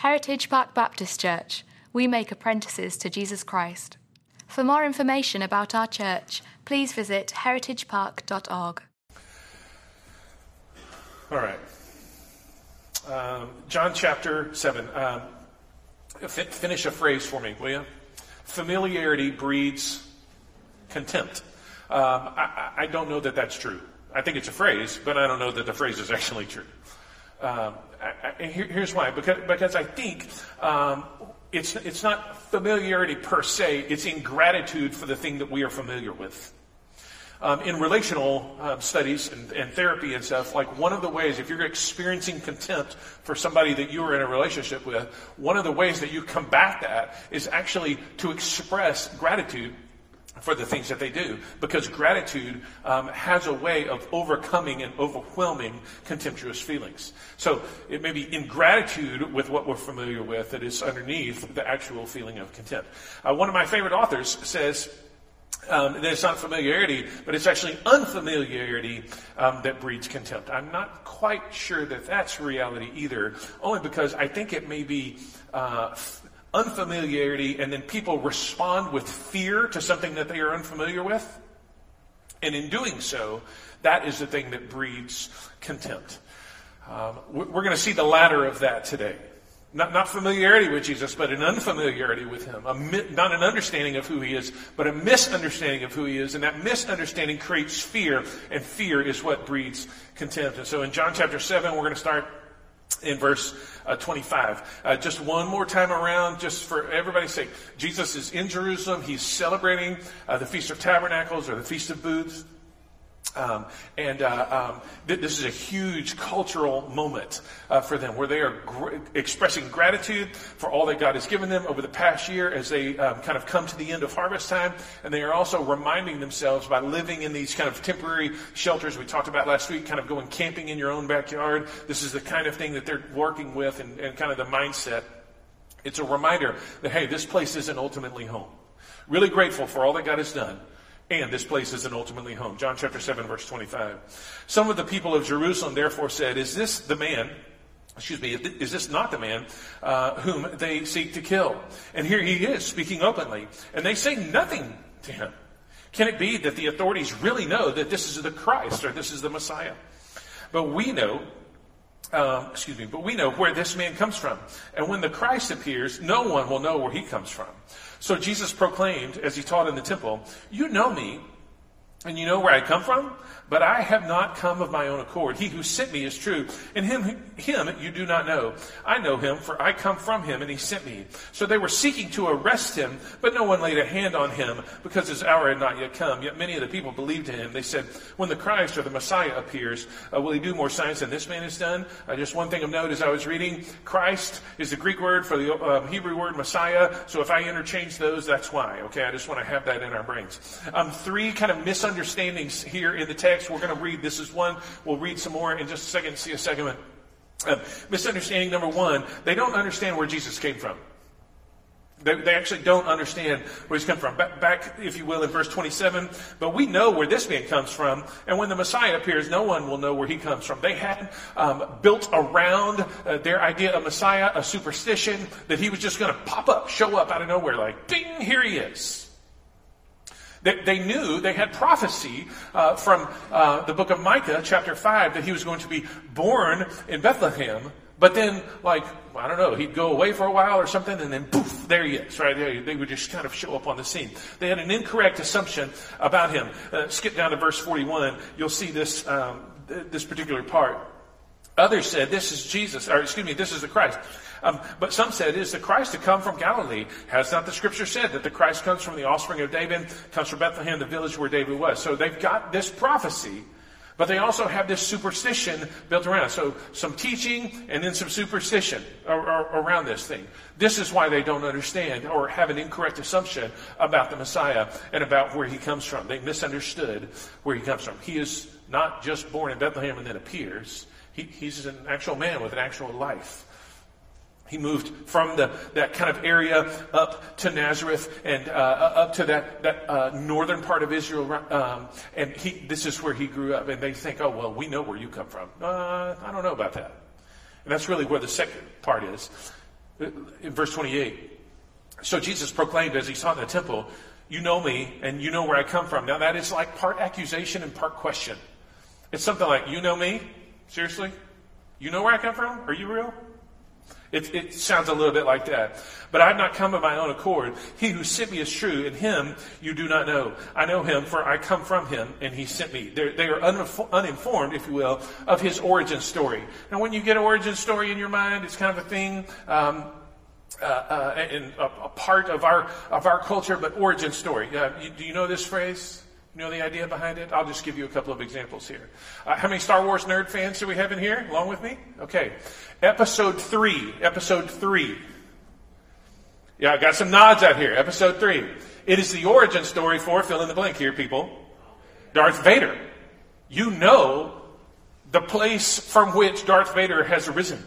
Heritage Park Baptist Church. We make apprentices to Jesus Christ. For more information about our church, please visit heritagepark.org. All right. Um, John chapter 7. Um, finish a phrase for me, will you? Familiarity breeds contempt. Um, I, I, don't know that that's true. I think it's a phrase, but I don't know that the phrase is actually true. Um, Here, here's why. Because, because I think um, it's, it's not familiarity per se, it's ingratitude for the thing that we are familiar with. Um, in relational um, studies and, and, therapy and stuff, like one of the ways, if you're experiencing contempt for somebody that you are in a relationship with, one of the ways that you combat that is actually to express gratitude for the things that they do because gratitude um, has a way of overcoming and overwhelming contemptuous feelings so it may be ingratitude with what we're familiar with that is underneath the actual feeling of contempt uh, one of my favorite authors says um, that it's not familiarity, but it's actually unfamiliarity um, that breeds contempt. I'm not quite sure that that's reality either, only because I think it may be uh, unfamiliarity, and then people respond with fear to something that they are unfamiliar with. And in doing so, that is the thing that breeds contempt. Um, we're going to see the latter of that today. Not, not familiarity with Jesus, but an unfamiliarity with Him. A, not an understanding of who He is, but a misunderstanding of who He is. And that misunderstanding creates fear, and fear is what breeds contempt. And so in John chapter 7, we're going to start in verse uh, 25. Uh, just one more time around, just for everybody's sake. Jesus is in Jerusalem. He's celebrating uh, the Feast of Tabernacles or the Feast of Booths. Um, and uh, um, th- this is a huge cultural moment uh, for them where they are gr- expressing gratitude for all that God has given them over the past year as they um, kind of come to the end of harvest time. And they are also reminding themselves by living in these kind of temporary shelters we talked about last week, kind of going camping in your own backyard. This is the kind of thing that they're working with and, and kind of the mindset. It's a reminder that, hey, this place isn't ultimately home. Really grateful for all that God has done and this place isn't ultimately home. John chapter 7, verse 25. Some of the people of Jerusalem therefore said, Is this the man? Excuse me, is this not the man uh, whom they seek to kill? And here he is speaking openly, and they say nothing to him. Can it be that the authorities really know that this is the Christ or this is the Messiah? But we know uh, excuse me, but we know where this man comes from. And when the Christ appears, no one will know where he comes from. So Jesus proclaimed, as he taught in the temple, You know me, and you know where I come from, but I have not come of my own accord. He who sent me is true, and him, him you do not know. I know him, for I come from him, and he sent me. So they were seeking to arrest him, but no one laid a hand on him, because his hour had not yet come. Yet many of the people believed in him. They said, When the Christ or the Messiah appears, uh, will he do more signs than this man has done? Uh, just one thing of note as I was reading, Christ is the Greek word for the uh, Hebrew word Messiah. So if I interchange those, that's why. Okay, I just want to have that in our brains. Um, three kind of misunderstandings here in the text. We're going to read, this is one. We'll read some more in just a second, see a second one. Uh, misunderstanding number one, they don't understand where Jesus came from. They, they, actually don't understand where he's come from. Back, back, if you will, in verse 27, but we know where this man comes from, and when the Messiah appears, no one will know where he comes from. They had um, built around uh, their idea of Messiah a superstition that he was just going to pop up, show up out of nowhere, like, ding, here he is. They, they knew, they had prophecy uh, from uh, the book of Micah, chapter 5, that he was going to be born in Bethlehem. But then, like, I don't know, he'd go away for a while or something, and then poof, there he is, right? They, they would just kind of show up on the scene. They had an incorrect assumption about him. Uh, skip down to verse 41, you'll see this, um, this particular part. Others said, This is Jesus, or excuse me, this is the Christ. Um, but some said, Is the Christ to come from Galilee? Has not the scripture said that the Christ comes from the offspring of David, comes from Bethlehem, the village where David was? So they've got this prophecy, but they also have this superstition built around it. So some teaching and then some superstition around this thing. This is why they don't understand or have an incorrect assumption about the Messiah and about where he comes from. They misunderstood where he comes from. He is not just born in Bethlehem and then appears. He, he's an actual man with an actual life. He moved from the, that kind of area up to Nazareth and uh, up to that, that uh, northern part of Israel. Um, and he, this is where he grew up. And they think, oh, well, we know where you come from. Uh, I don't know about that. And that's really where the second part is. In verse 28. So Jesus proclaimed as he saw in the temple, You know me, and you know where I come from. Now, that is like part accusation and part question. It's something like, You know me? Seriously? You know where I come from? Are you real? It, it, sounds a little bit like that. But I've not come of my own accord. He who sent me is true, and him you do not know. I know him, for I come from him, and he sent me. They're, they are uninformed, if you will, of his origin story. Now, when you get an origin story in your mind, it's kind of a thing. Um, uh, uh, and a, a, part of our of our culture, but origin story. Uh, you, do you know this phrase? You know the idea behind it? I'll just give you a couple of examples here. Uh, how many Star Wars nerd fans do we have in here, along with me? Okay. Episode 3. Episode 3. Yeah, I got some nods out here. Episode 3. It is the origin story for, fill in the blank here, people, Darth Vader. You know the place from which Darth Vader has arisen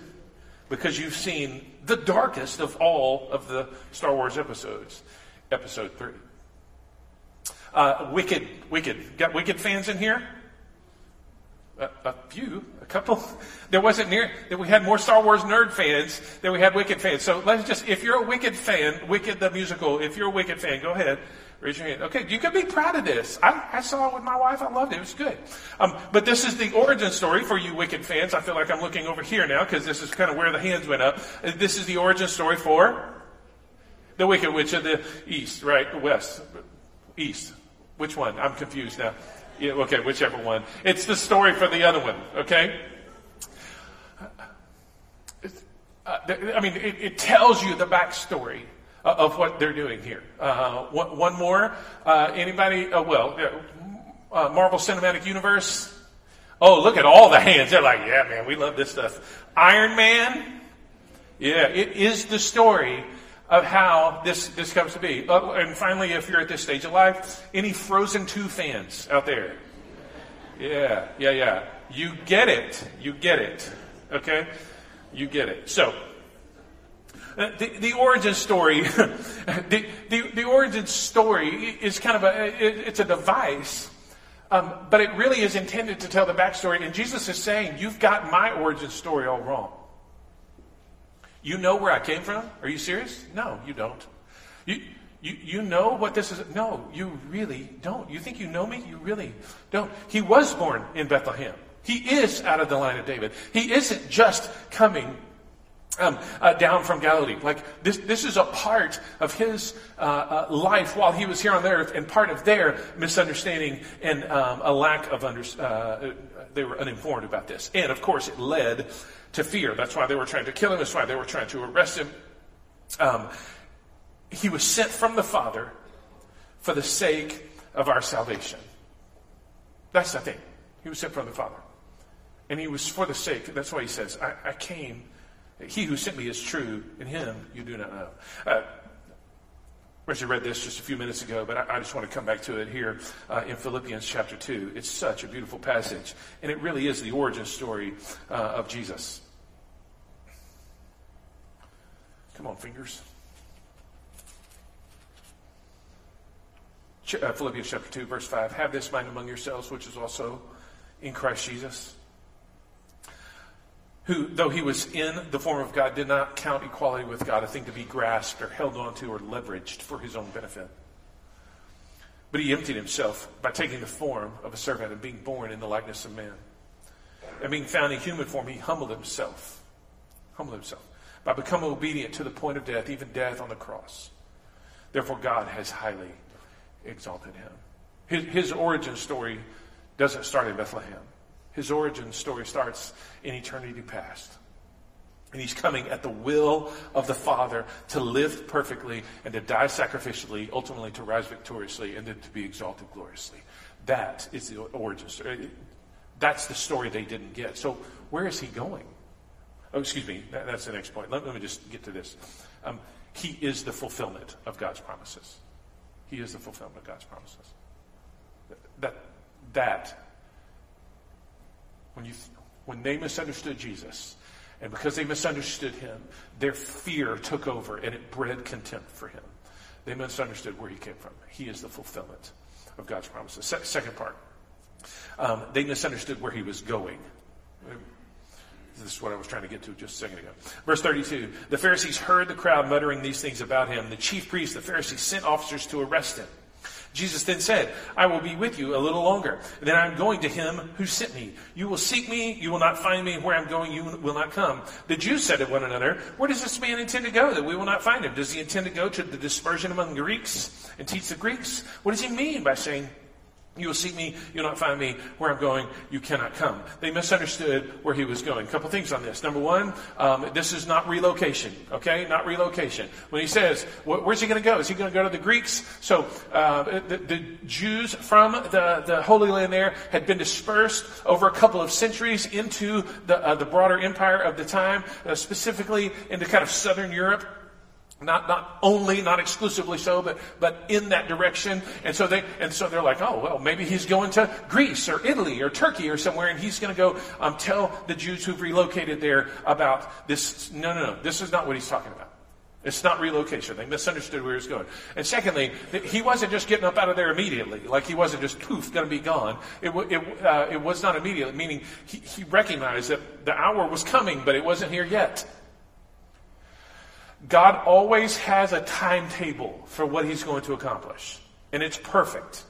because you've seen the darkest of all of the Star Wars episodes, Episode 3. Uh, wicked, Wicked. Got Wicked fans in here? A, a, few, a couple. There wasn't near that we had more Star Wars nerd fans than we had Wicked fans. So let's just, if you're a Wicked fan, Wicked the musical, if you're a Wicked fan, go ahead, raise your hand. Okay, you can be proud of this. I, I saw it with my wife. I loved it. It was good. Um, but this is the origin story for you Wicked fans. I feel like I'm looking over here now because this is kind of where the hands went up. This is the origin story for the Wicked Witch of the East, right? The West, East. Which one? I'm confused now. Yeah, okay, whichever one. It's the story for the other one, okay? Uh, I mean, it, it, tells you the backstory of what they're doing here. Uh, one, one, more. Uh, anybody? Uh, well, uh, Marvel Cinematic Universe. Oh, look at all the hands. They're like, yeah, man, we love this stuff. Iron Man. Yeah, it is the story of how this, this comes to be. Uh, and finally, if you're at this stage of life, any Frozen 2 fans out there? Yeah, yeah, yeah. You get it. You get it. Okay? You get it. So, uh, the, the origin story, the, the, the, origin story is kind of a, it, it's a device, um, but it really is intended to tell the backstory. And Jesus is saying, you've got my origin story all wrong. You know where I came from? Are you serious? No, you don't. You, you, you know what this is? No, you really don't. You think you know me? You really don't. He was born in Bethlehem. He is out of the line of David. He isn't just coming um, uh, down from Galilee. Like this, this is a part of his uh, uh, life while he was here on earth, and part of their misunderstanding and um, a lack of under. They were uninformed about this, and of course, it led to fear. That's why they were trying to kill him. That's why they were trying to arrest him. Um, he was sent from the Father for the sake of our salvation. That's the thing. He was sent from the Father. And he was for the sake, that's why he says, I, I came. He who sent me is true, and him you do not know. Uh, Richard read this just a few minutes ago, but I, I just want to come back to it here uh, in Philippians chapter 2. It's such a beautiful passage, and it really is the origin story uh, of Jesus. Come on, fingers. Ch- uh, Philippians chapter 2, verse 5. Have this mind among yourselves, which is also in Christ Jesus who, though he was in the form of God, did not count equality with God a thing to be grasped or held onto or leveraged for his own benefit. But he emptied himself by taking the form of a servant and being born in the likeness of man. And being found in human form, he humbled himself. Humbled himself by becoming obedient to the point of death, even death on the cross. Therefore, God has highly exalted him. His, his origin story doesn't start in Bethlehem. His origin story starts in eternity past. And he's coming at the will of the Father to live perfectly and to die sacrificially, ultimately to rise victoriously, and then to be exalted gloriously. That is the origin story. That's the story they didn't get. So, where is he going? Oh, excuse me. That, that's the next point. Let, let, me just get to this. Um, he is the fulfillment of God's promises. He is the fulfillment of God's promises. That, that when, you, when they misunderstood Jesus, and because they misunderstood him, their fear took over and it bred contempt for him. They misunderstood where he came from. He is the fulfillment of God's promises. Se- second part, um, they misunderstood where he was going. This is what I was trying to get to just a second ago. Verse 32 The Pharisees heard the crowd muttering these things about him. The chief priests, the Pharisees, sent officers to arrest him. Jesus then said, I will be with you a little longer. Then I'm going to him who sent me. You will seek me, you will not find me. Where I'm going, you will not come. The Jews said to one another, Where does this man intend to go that we will not find him? Does he intend to go to the dispersion among the Greeks and teach the Greeks? What does he mean by saying, you will seek me, you'll not find me. Where I'm going, you cannot come. They misunderstood where he was going. A couple things on this. Number one, um, this is not relocation, okay? Not relocation. When he says, where's he going to go? Is he going to go to the Greeks? So uh, the, the, Jews from the, the Holy Land there had been dispersed over a couple of centuries into the, uh, the broader empire of the time, uh, specifically into kind of southern Europe. Not, not only, not exclusively so, but, but in that direction. And so they, and so they're like, oh, well, maybe he's going to Greece or Italy or Turkey or somewhere and he's going to go, um, tell the Jews who've relocated there about this. No, no, no. This is not what he's talking about. It's not relocation. They misunderstood where he was going. And secondly, he wasn't just getting up out of there immediately. Like he wasn't just poof, going to be gone. It, it, uh, it was not immediate, meaning he, he recognized that the hour was coming, but it wasn't here yet. God always has a timetable for what he's going to accomplish, and it's perfect.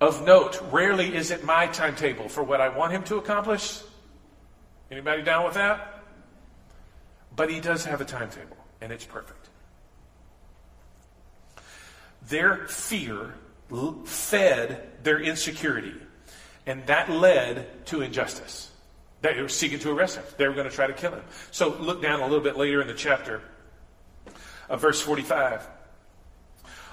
Of note, rarely is it my timetable for what I want him to accomplish. Anybody down with that? But he does have a timetable, and it's perfect. Their fear fed their insecurity, and that led to injustice. They were seeking to arrest him. They were going to try to kill him. So look down a little bit later in the chapter, uh, verse 45.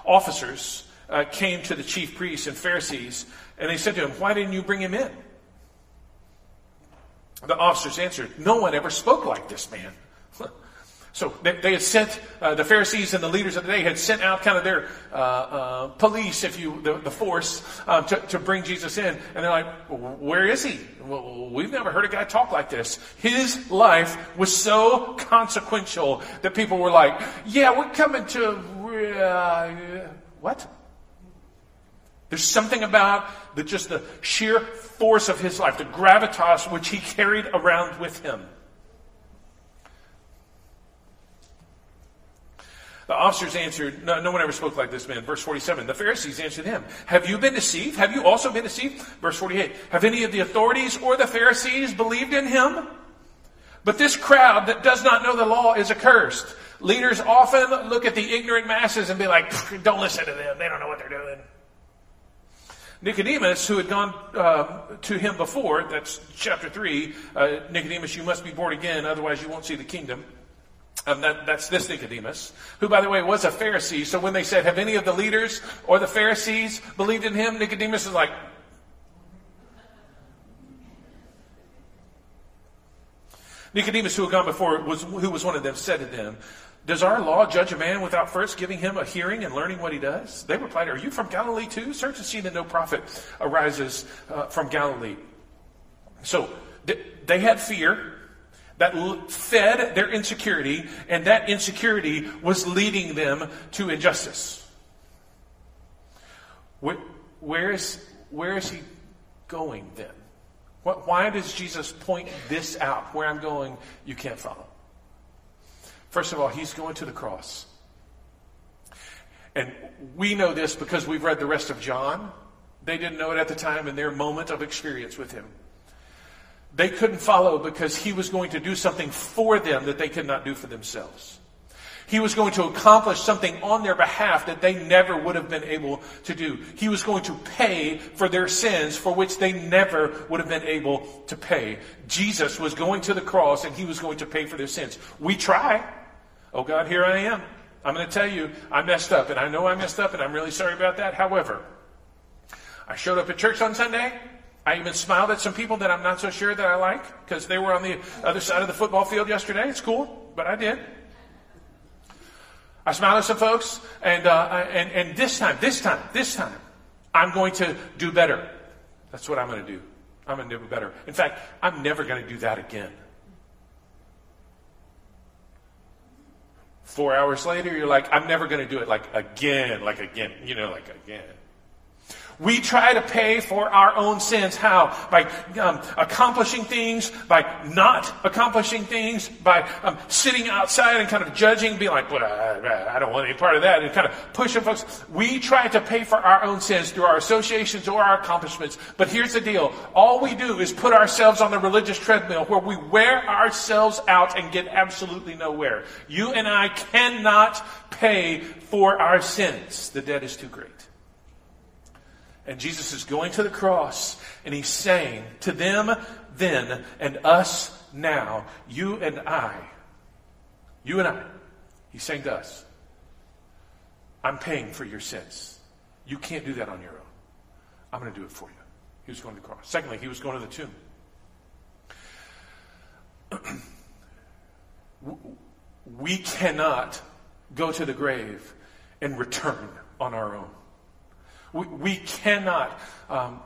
Officers uh, came to the chief priests and Pharisees, and they said to him, Why didn't you bring him in? The officers answered, No one ever spoke like this man. So they, they had sent, uh, the Pharisees and the leaders of the day had sent out kind of their uh, uh, police, if you, the, the force, um, to, to bring Jesus in. And they're like, where is he? Well, we've never heard a guy talk like this. His life was so consequential that people were like, yeah, we're coming to, uh, what? There's something about the, just the sheer force of his life, the gravitas which he carried around with him. Officers answered, no, no, one ever spoke like this man. Verse 47. The Pharisees answered him, Have you been deceived? Have you also been deceived? Verse 48. Have any of the authorities or the Pharisees believed in him? But this crowd that does not know the law is accursed. Leaders often look at the ignorant masses and be like, Don't listen to them. They don't know what they're doing. Nicodemus, who had gone uh, to him before, that's chapter 3, uh, Nicodemus, you must be born again, otherwise you won't see the kingdom. Um, that, that's this Nicodemus, who, by the way, was a Pharisee. So when they said, Have any of the leaders or the Pharisees believed in him? Nicodemus is like, Nicodemus, who had gone before, was, who was one of them, said to them, Does our law judge a man without first giving him a hearing and learning what he does? They replied, Are you from Galilee too? Search and see that no prophet arises uh, from Galilee. So they had fear that fed their insecurity, and that insecurity was leading them to injustice. Where, where, is, where is he going then? What, why does Jesus point this out? Where I'm going, you can't follow. First of all, he's going to the cross. And we know this because we've read the rest of John. They didn't know it at the time in their moment of experience with him. They couldn't follow because he was going to do something for them that they could not do for themselves. He was going to accomplish something on their behalf that they never would have been able to do. He was going to pay for their sins for which they never would have been able to pay. Jesus was going to the cross and he was going to pay for their sins. We try. Oh God, here I am. I'm going to tell you, I messed up and I know I messed up and I'm really sorry about that. However, I showed up at church on Sunday. I even smiled at some people that I'm not so sure that I like because they were on the other side of the football field yesterday. It's cool, but I did. I smiled at some folks, and, uh, and, and this time, this time, this time, I'm going to do better. That's what I'm going to do. I'm going to do better. In fact, I'm never going to do that again. Four hours later, you're like, I'm never going to do it like again, like again, you know, like again. We try to pay for our own sins. How? By um, accomplishing things, by not accomplishing things, by um, sitting outside and kind of judging, being like, I, don't want any part of that, and kind of pushing folks. We try to pay for our own sins through our associations or our accomplishments. But here's the deal. All we do is put ourselves on the religious treadmill where we wear ourselves out and get absolutely nowhere. You and I cannot pay for our sins. The debt is too great. And Jesus is going to the cross and he's saying to them then and us now, you and I, you and I, he's saying to us, I'm paying for your sins. You can't do that on your own. I'm going to do it for you. He was going to the cross. Secondly, he was going to the tomb. we cannot go to the grave and return on our own. We, we cannot. Um,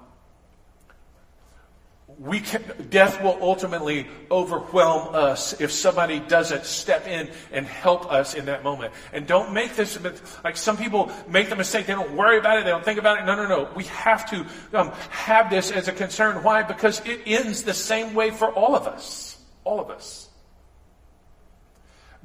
we can, death will ultimately overwhelm us if somebody doesn't step in and help us in that moment. And don't make this like some people make the mistake. They don't worry about it. They don't think about it. No, no, no. We have to um, have this as a concern. Why? Because it ends the same way for all of us. All of us.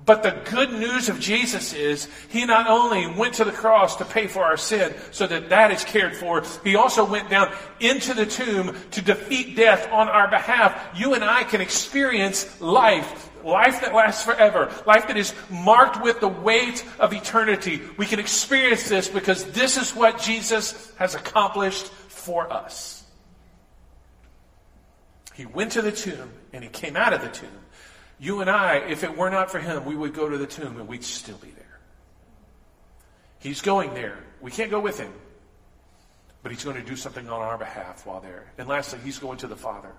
But the good news of Jesus is he not only went to the cross to pay for our sin so that that is cared for, he also went down into the tomb to defeat death on our behalf. You and I can experience life, life that lasts forever, life that is marked with the weight of eternity. We can experience this because this is what Jesus has accomplished for us. He went to the tomb and he came out of the tomb you and I, if it were not for him, we would go to the tomb and we'd still be there. He's going there. We can't go with him, but he's going to do something on our behalf while there. And lastly, he's going to the Father.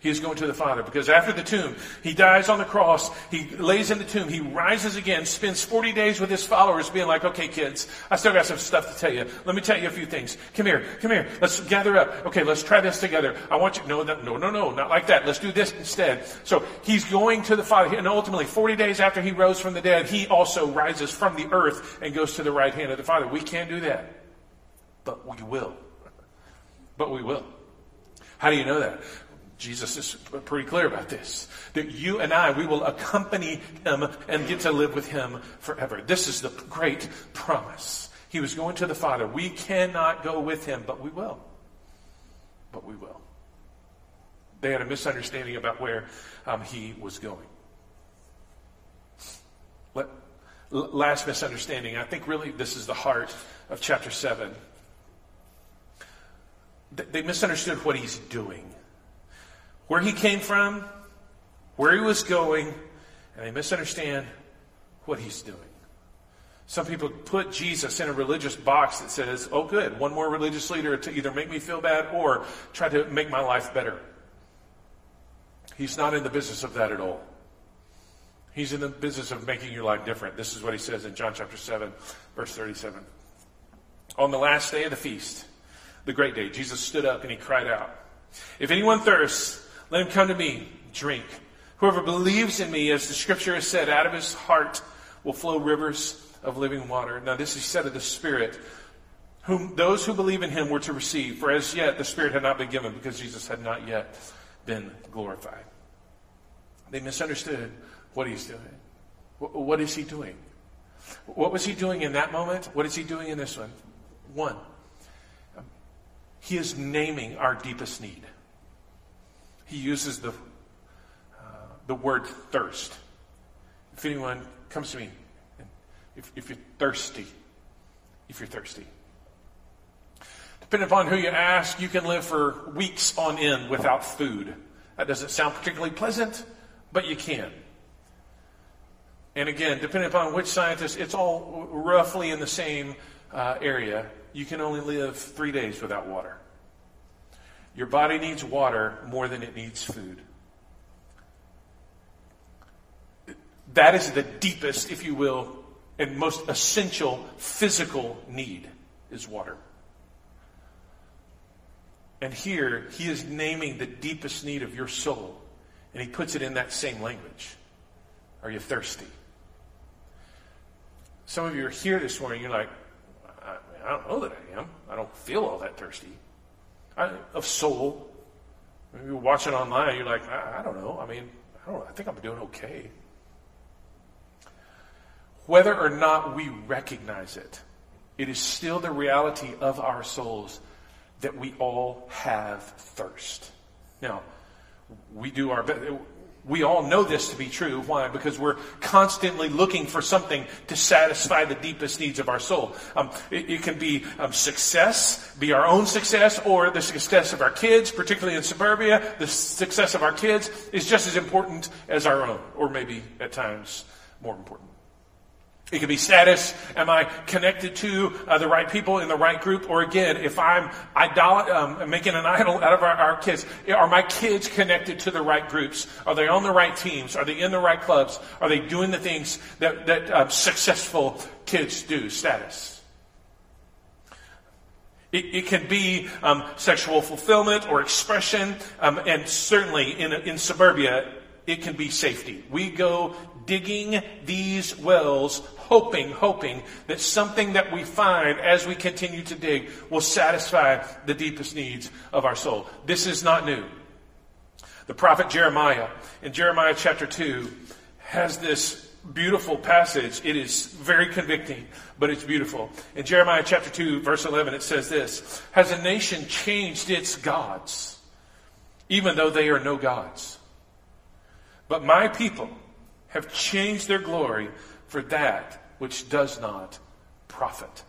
He is going to the Father because after the tomb, he dies on the cross, he lays in the tomb, he rises again, spends 40 days with his followers being like, okay, kids, I still got some stuff to tell you. Let me tell you a few things. Come here, come here. Let's gather up. Okay, let's try this together. I want you, no, no, no, no, no, not like that. Let's do this instead. So he's going to the Father and ultimately 40 days after he rose from the dead, he also rises from the earth and goes to the right hand of the Father. We can't do that, but we will. But we will. How do you know that? Jesus is pretty clear about this. That you and I, we will accompany him and get to live with him forever. This is the great promise. He was going to the Father. We cannot go with him, but we will. But we will. They had a misunderstanding about where um, he was going. Let, last misunderstanding, I think really this is the heart of chapter 7. They misunderstood what he's doing where he came from, where he was going, and they misunderstand what he's doing. Some people put Jesus in a religious box that says, oh, good, one more religious leader to either make me feel bad or try to make my life better. He's not in the business of that at all. He's in the business of making your life different. This is what he says in John chapter 7, verse 37. On the last day of the feast, the great day, Jesus stood up and he cried out, If anyone thirsts, let him come to me, drink. Whoever believes in me, as the scripture has said, out of his heart will flow rivers of living water. Now, this is said of the Spirit, whom those who believe in him were to receive. For as yet the Spirit had not been given because Jesus had not yet been glorified. They misunderstood what he's doing. What is he doing? What was he doing in that moment? What is he doing in this one? One, he is naming our deepest need he uses the, uh, the word thirst. If anyone comes to me, if, if you're thirsty, if you're thirsty. Depending upon who you ask, you can live for weeks on end without food. That doesn't sound particularly pleasant, but you can. And again, depending upon which scientist, it's all roughly in the same uh, area. You can only live three days without water. Your body needs water more than it needs food. That is the deepest, if you will, and most essential physical need is water. And here, he is naming the deepest need of your soul, and he puts it in that same language. Are you thirsty? Some of you are here this morning, you're like, I, don't know that I am. I don't feel all that thirsty. I, of soul. You're watching online, you're like, I, I don't know. I mean, I don't. I think I'm doing okay. Whether or not we recognize it, it is still the reality of our souls that we all have thirst. Now, we do our best. We all know this to be true. Why? Because we're constantly looking for something to satisfy the deepest needs of our soul. Um, it, it, can be um, success, be our own success, or the success of our kids, particularly in suburbia. The success of our kids is just as important as our own, or maybe at times more important. It could be status. Am I connected to uh, the right people in the right group? Or again, if I'm idol- um, making an idol out of our, our, kids, are my kids connected to the right groups? Are they on the right teams? Are they in the right clubs? Are they doing the things that, that uh, successful kids do? Status. It, it can be um, sexual fulfillment or expression, um, and certainly in, in suburbia, it can be safety. We go digging these wells hoping, hoping that something that we find as we continue to dig will satisfy the deepest needs of our soul. This is not new. The prophet Jeremiah, in Jeremiah chapter 2, has this beautiful passage. It is very convicting, but it's beautiful. In Jeremiah chapter 2, verse 11, it says this Has a nation changed its gods, even though they are no gods? But my people have changed their glory for that which does not profit.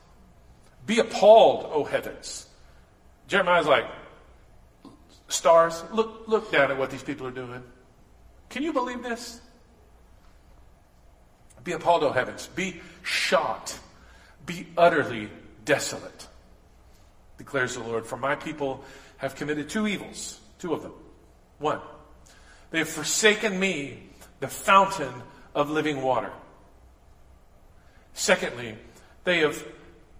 Be appalled, O heavens. Jeremiah's like, stars, look, look down at what these people are doing. Can you believe this? Be appalled, O heavens. Be shocked. Be utterly desolate, declares the Lord. For my people have committed two evils, two of them. One, they have forsaken me, the fountain of living water. Secondly, they have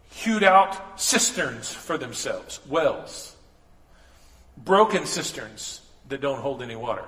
hewed out cisterns for themselves, wells, broken cisterns that don't hold any water.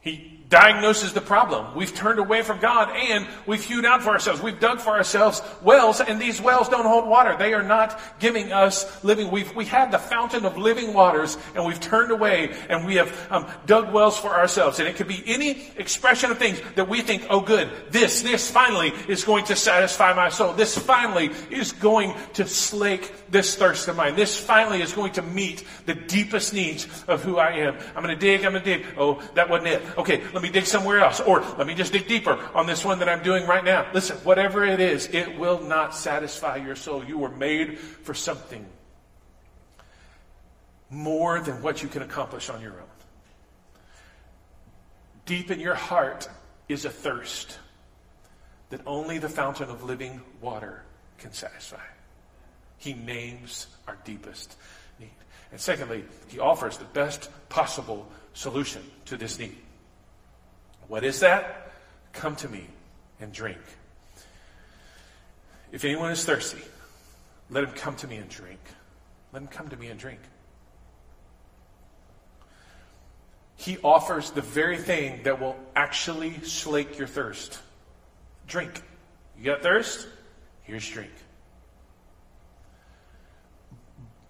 He diagnoses the problem. We've turned away from God and we've hewed out for ourselves. We've dug for ourselves wells and these wells don't hold water. They are not giving us living. We've, we had the fountain of living waters and we've turned away and we have um, dug wells for ourselves. And it could be any expression of things that we think, oh good, this, this finally is going to satisfy my soul. This finally is going to slake this thirst of mine. This finally is going to meet the deepest needs of who I am. I'm going to dig, I'm going to dig. Oh, that wasn't it. Okay, let me dig somewhere else. Or let me just dig deeper on this one that I'm doing right now. Listen, whatever it is, it will not satisfy your soul. You were made for something more than what you can accomplish on your own. Deep in your heart is a thirst that only the fountain of living water can satisfy. He names our deepest need. And secondly, he offers the best possible solution to this need. What is that? Come to me and drink. If anyone is thirsty, let him come to me and drink. Let him come to me and drink. He offers the very thing that will actually slake your thirst. Drink. You got thirst? Here's drink.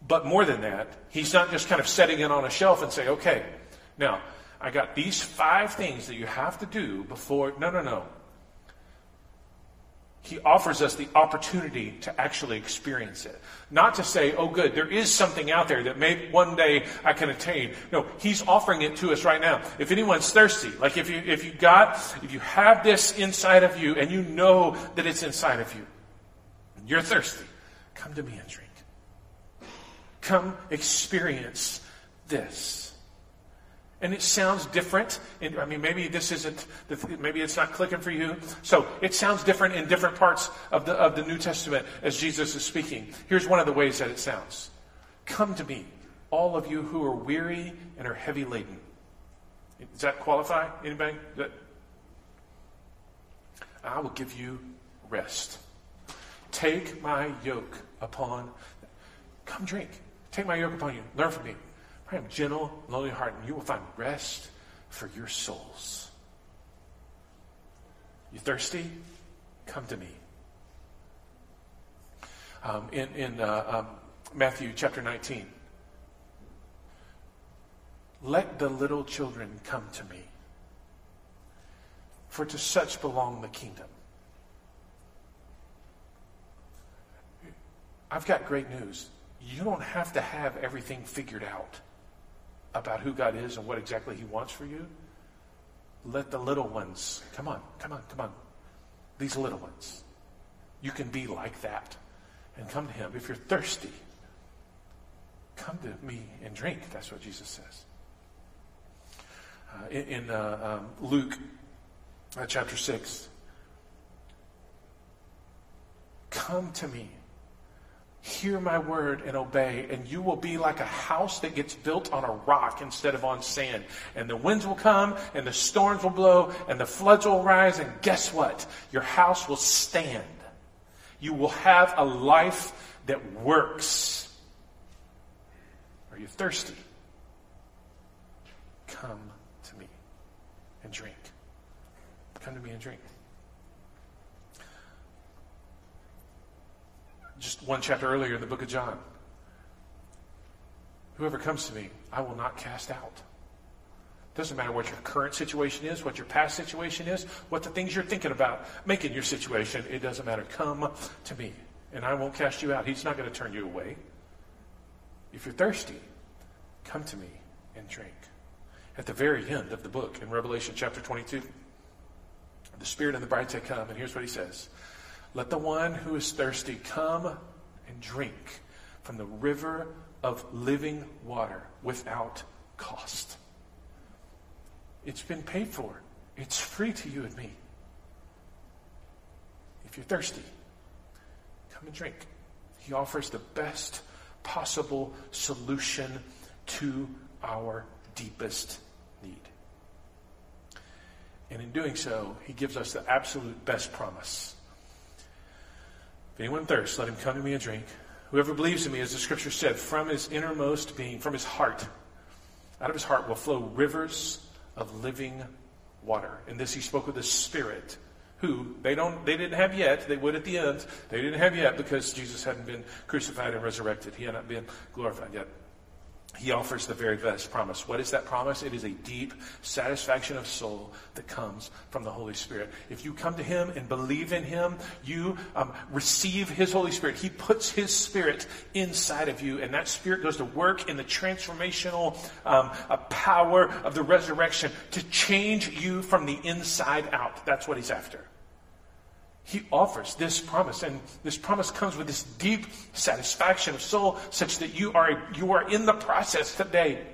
But more than that, he's not just kind of setting it on a shelf and saying, okay, now, I got these five things that you have to do before. No, no, no. He offers us the opportunity to actually experience it. Not to say, oh, good, there is something out there that maybe one day I can attain. No, he's offering it to us right now. If anyone's thirsty, like if you, if you got, if you have this inside of you and you know that it's inside of you, you're thirsty, come to me and drink. Come experience this. And it sounds different. I mean, maybe this isn't, maybe it's not clicking for you. So it sounds different in different parts of the, of the New Testament as Jesus is speaking. Here's one of the ways that it sounds Come to me, all of you who are weary and are heavy laden. Does that qualify? Anybody? That, I will give you rest. Take my yoke upon. Come drink. Take my yoke upon you. Learn from me. I am gentle, lowly heart, and you will find rest for your souls. You thirsty? Come to me. um, in, in uh, um, Matthew chapter 19. Let the little children come to me, for to such belong the kingdom. I've got great news. You don't have to have everything figured out about who God is and what exactly He wants for you. Let the little ones, come on, come on, come on. These little ones. You can be like that and come to Him. If you're thirsty, come to me and drink. That's what Jesus says. Uh, in, in uh, um, Luke uh, chapter 6, come to me hear my word and obey, and you will be like a house that gets built on a rock instead of on sand. And the winds will come, and the storms will blow, and the floods will rise, and guess what? Your house will stand. You will have a life that works. Are you thirsty? Come to me and drink. Come to me and drink. Just one chapter earlier in the book of John. Whoever comes to me, I will not cast out. Doesn't matter what your current situation is, what your past situation is, what the things you're thinking about making your situation. It doesn't matter. Come to me, and I won't cast you out. He's not going to turn you away. If you're thirsty, come to me and drink. At the very end of the book, in Revelation chapter 22, the Spirit and the bride say, Come, and here's what he says let the one who is thirsty come and drink from the river of living water without cost. It's been paid for, it's free to you and me. If you're thirsty, come and drink. He offers the best possible solution to our deepest need. And in doing so, he gives us the absolute best promise if anyone thirsts, let him come to me and drink. Whoever believes in me, as the scripture said, from his innermost being, from his heart, out of his heart will flow rivers of living water. In this he spoke of the Spirit, who they don't they didn't have yet. They would at the end. They didn't have yet because Jesus hadn't been crucified and resurrected. He had not been glorified yet he offers the very best promise. What is that promise? It is a deep satisfaction of soul that comes from the Holy Spirit. If you come to him and believe in him, you um, receive his Holy Spirit. He puts his Spirit inside of you, and that Spirit goes to work in the transformational um, uh, power of the resurrection to change you from the inside out. That's what he's after he offers this promise and this promise comes with this deep satisfaction of soul such that you are you are in the process today.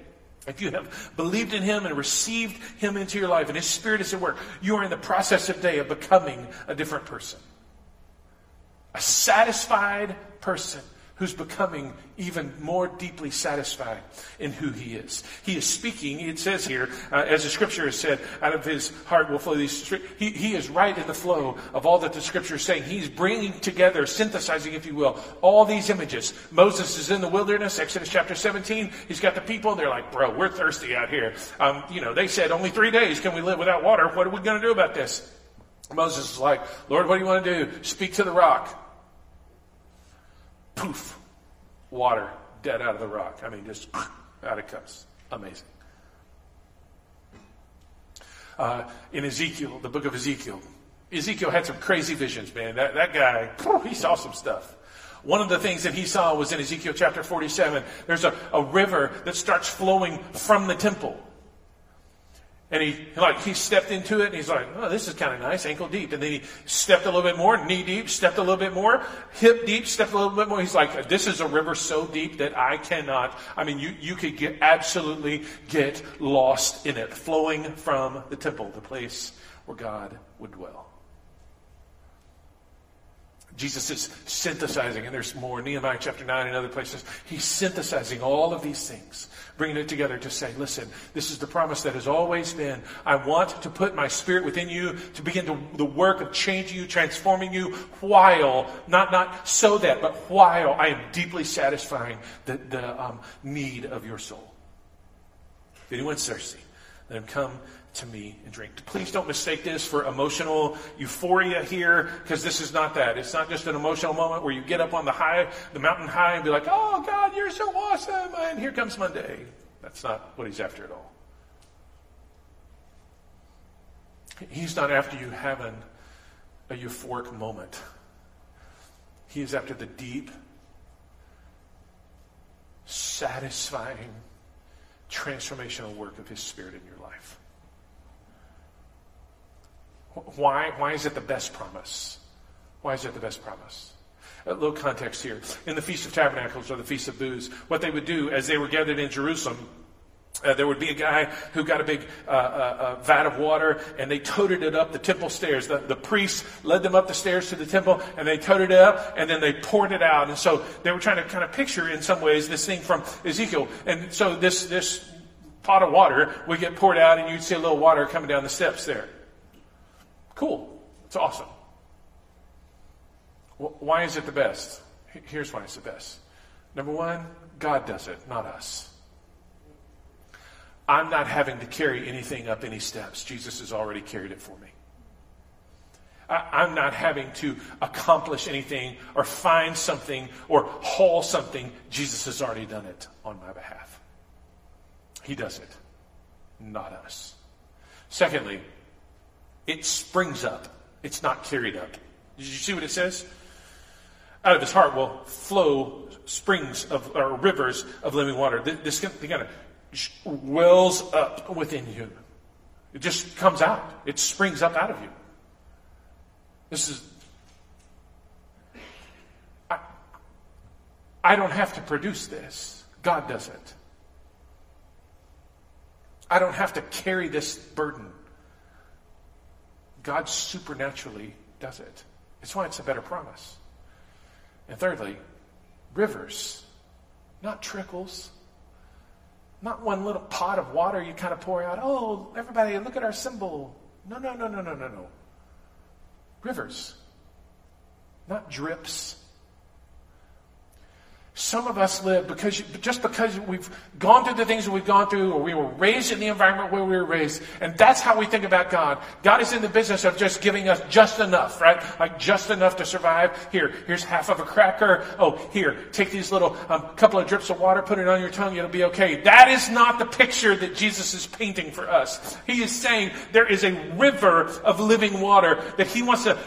If you have believed in him and received him into your life and his spirit is at work you are in the process of day of becoming a different person. A satisfied person who's becoming even more deeply satisfied in who he is. He is speaking, it says here, uh, as the scripture has said, out of his heart will flow these. He, he is right in the flow of all that the scripture is saying. He's bringing together, synthesizing, if you will, all these images. Moses is in the wilderness, Exodus chapter 17. He's got the people, they're like, bro, we're thirsty out here. Um, you know, they said, only three days can we live without water. What are we going to do about this? Moses is like, Lord, what do you want to do? Speak to the rock poof, water dead out of the rock. I mean, just out it comes. Amazing. Uh, in Ezekiel, the book of Ezekiel, Ezekiel had some crazy visions, man. That, that guy, he saw some stuff. One of the things that he saw was in Ezekiel chapter 47. There's a, a river that starts flowing from the temple. And he like he stepped into it and he's like, oh, this is kind of nice, ankle deep. And then he stepped a little bit more, knee deep, stepped a little bit more, hip deep, stepped a little bit more. He's like, this is a river so deep that I cannot. I mean, you, you could get absolutely get lost in it, flowing from the temple, the place where God would dwell. Jesus is synthesizing, and there's more, Nehemiah chapter 9 and other places. He's synthesizing all of these things, bringing it together to say, listen, this is the promise that has always been. I want to put my spirit within you to begin to, the work of changing you, transforming you, while, not, not so that, but while I am deeply satisfying the, the um, need of your soul. If anyone's thirsty, him come to me and drink. Please don't mistake this for emotional euphoria here, because this is not that. It's not just an emotional moment where you get up on the high, the mountain high, and be like, "Oh God, you're so awesome!" And here comes Monday. That's not what he's after at all. He's not after you having a euphoric moment. He is after the deep, satisfying, transformational work of His Spirit in your life. Why, why is it the best promise? Why is it the best promise? A little context here. In the Feast of Tabernacles or the Feast of Booths, what they would do as they were gathered in Jerusalem, uh, there would be a guy who got a big uh, uh, uh, vat of water and they toted it up the temple stairs. The, the priests led them up the stairs to the temple and they toted it up and then they poured it out. And so they were trying to kind of picture in some ways this thing from Ezekiel. And so this, this pot of water would get poured out and you'd see a little water coming down the steps there. Cool. It's awesome. Why is it the best? Here's why it's the best. Number one, God does it, not us. I'm not having to carry anything up any steps. Jesus has already carried it for me. I, am not having to accomplish anything or find something or haul something. Jesus has already done it on my behalf. He does it, not us. Secondly, it springs up. It's not carried up. Did you see what it says? Out of his heart will flow springs of or rivers of living water. This kind of wells up within you. It just comes out. It springs up out of you. This is. I, I don't have to produce this. God does it. I don't have to carry this burden. God supernaturally does it. It's why it's a better promise. And thirdly, rivers, not trickles, not one little pot of water you kind of pour out. Oh, everybody, look at our symbol. No, no, no, no, no, no, no. Rivers, not drips, some of us live because just because we've gone through the things that we've gone through, or we were raised in the environment where we were raised, and that's how we think about God. God is in the business of just giving us just enough, right? Like just enough to survive. Here, here's half of a cracker. Oh, here, take these little um, couple of drips of water, put it on your tongue, it'll be okay. That is not the picture that Jesus is painting for us. He is saying there is a river of living water that He wants to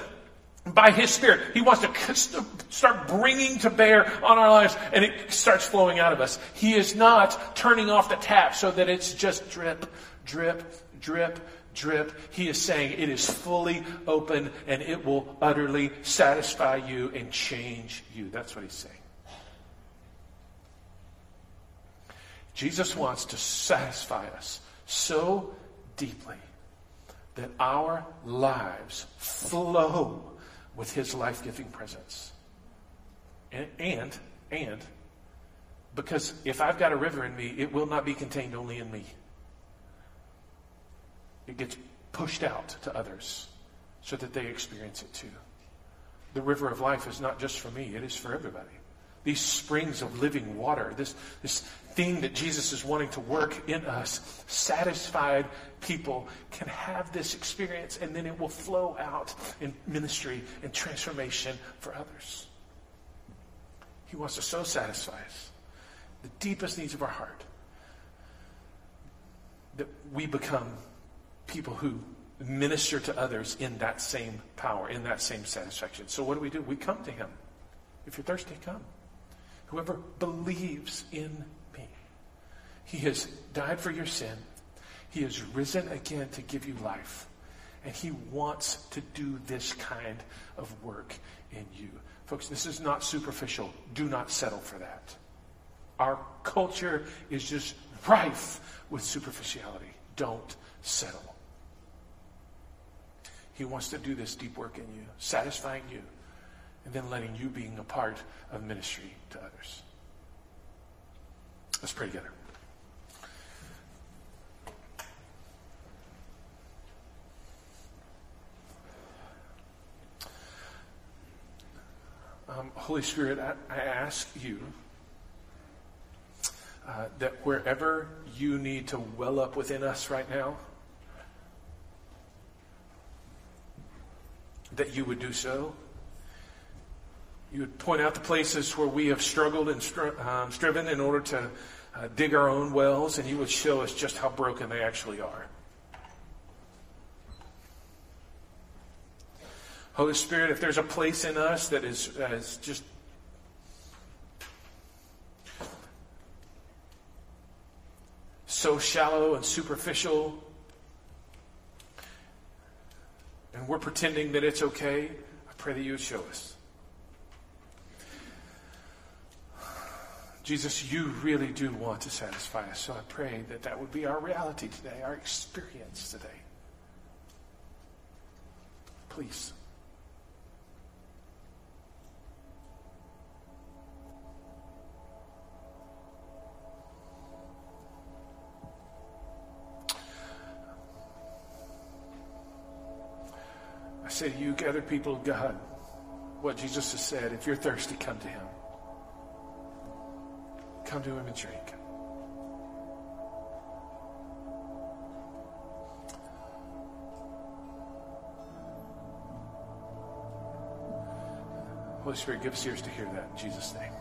by His Spirit. He wants to start bringing to bear on our lives and it starts flowing out of us. He is not turning off the tap so that it's just drip, drip, drip, drip. He is saying it is fully open and it will utterly satisfy you and change you. That's what He's saying. Jesus wants to satisfy us so deeply that our lives flow with his life giving presence. And, and, and, because if I've got a river in me, it will not be contained only in me. It gets pushed out to others so that they experience it too. The river of life is not just for me, it is for everybody. These springs of living water, this, this thing that Jesus is wanting to work in us, satisfied people can have this experience and then it will flow out in ministry and transformation for others. He wants to so satisfy us, the deepest needs of our heart, that we become people who minister to others in that same power, in that same satisfaction. So what do we do? We come to him. If you're thirsty, come. Whoever believes in me, he has died for your sin. He has risen again to give you life. And he wants to do this kind of work in you. Folks, this is not superficial. Do not settle for that. Our culture is just rife with superficiality. Don't settle. He wants to do this deep work in you, satisfying you, and then letting you being a part of ministry to others. Let's pray together. Um, Holy Spirit, I, I ask you uh, that wherever you need to well up within us right now, that you would do so. You would point out the places where we have struggled and stri- um, striven in order to uh, dig our own wells, and you would show us just how broken they actually are. Holy Spirit, if there's a place in us that is, uh, is just so shallow and superficial, and we're pretending that it's okay, I pray that you would show us. Jesus, you really do want to satisfy us, so I pray that that would be our reality today, our experience today. Please. I say to you, gathered people of God, what Jesus has said if you're thirsty, come to him. Come to him and drink. Holy Spirit, give us ears to hear that in Jesus' name.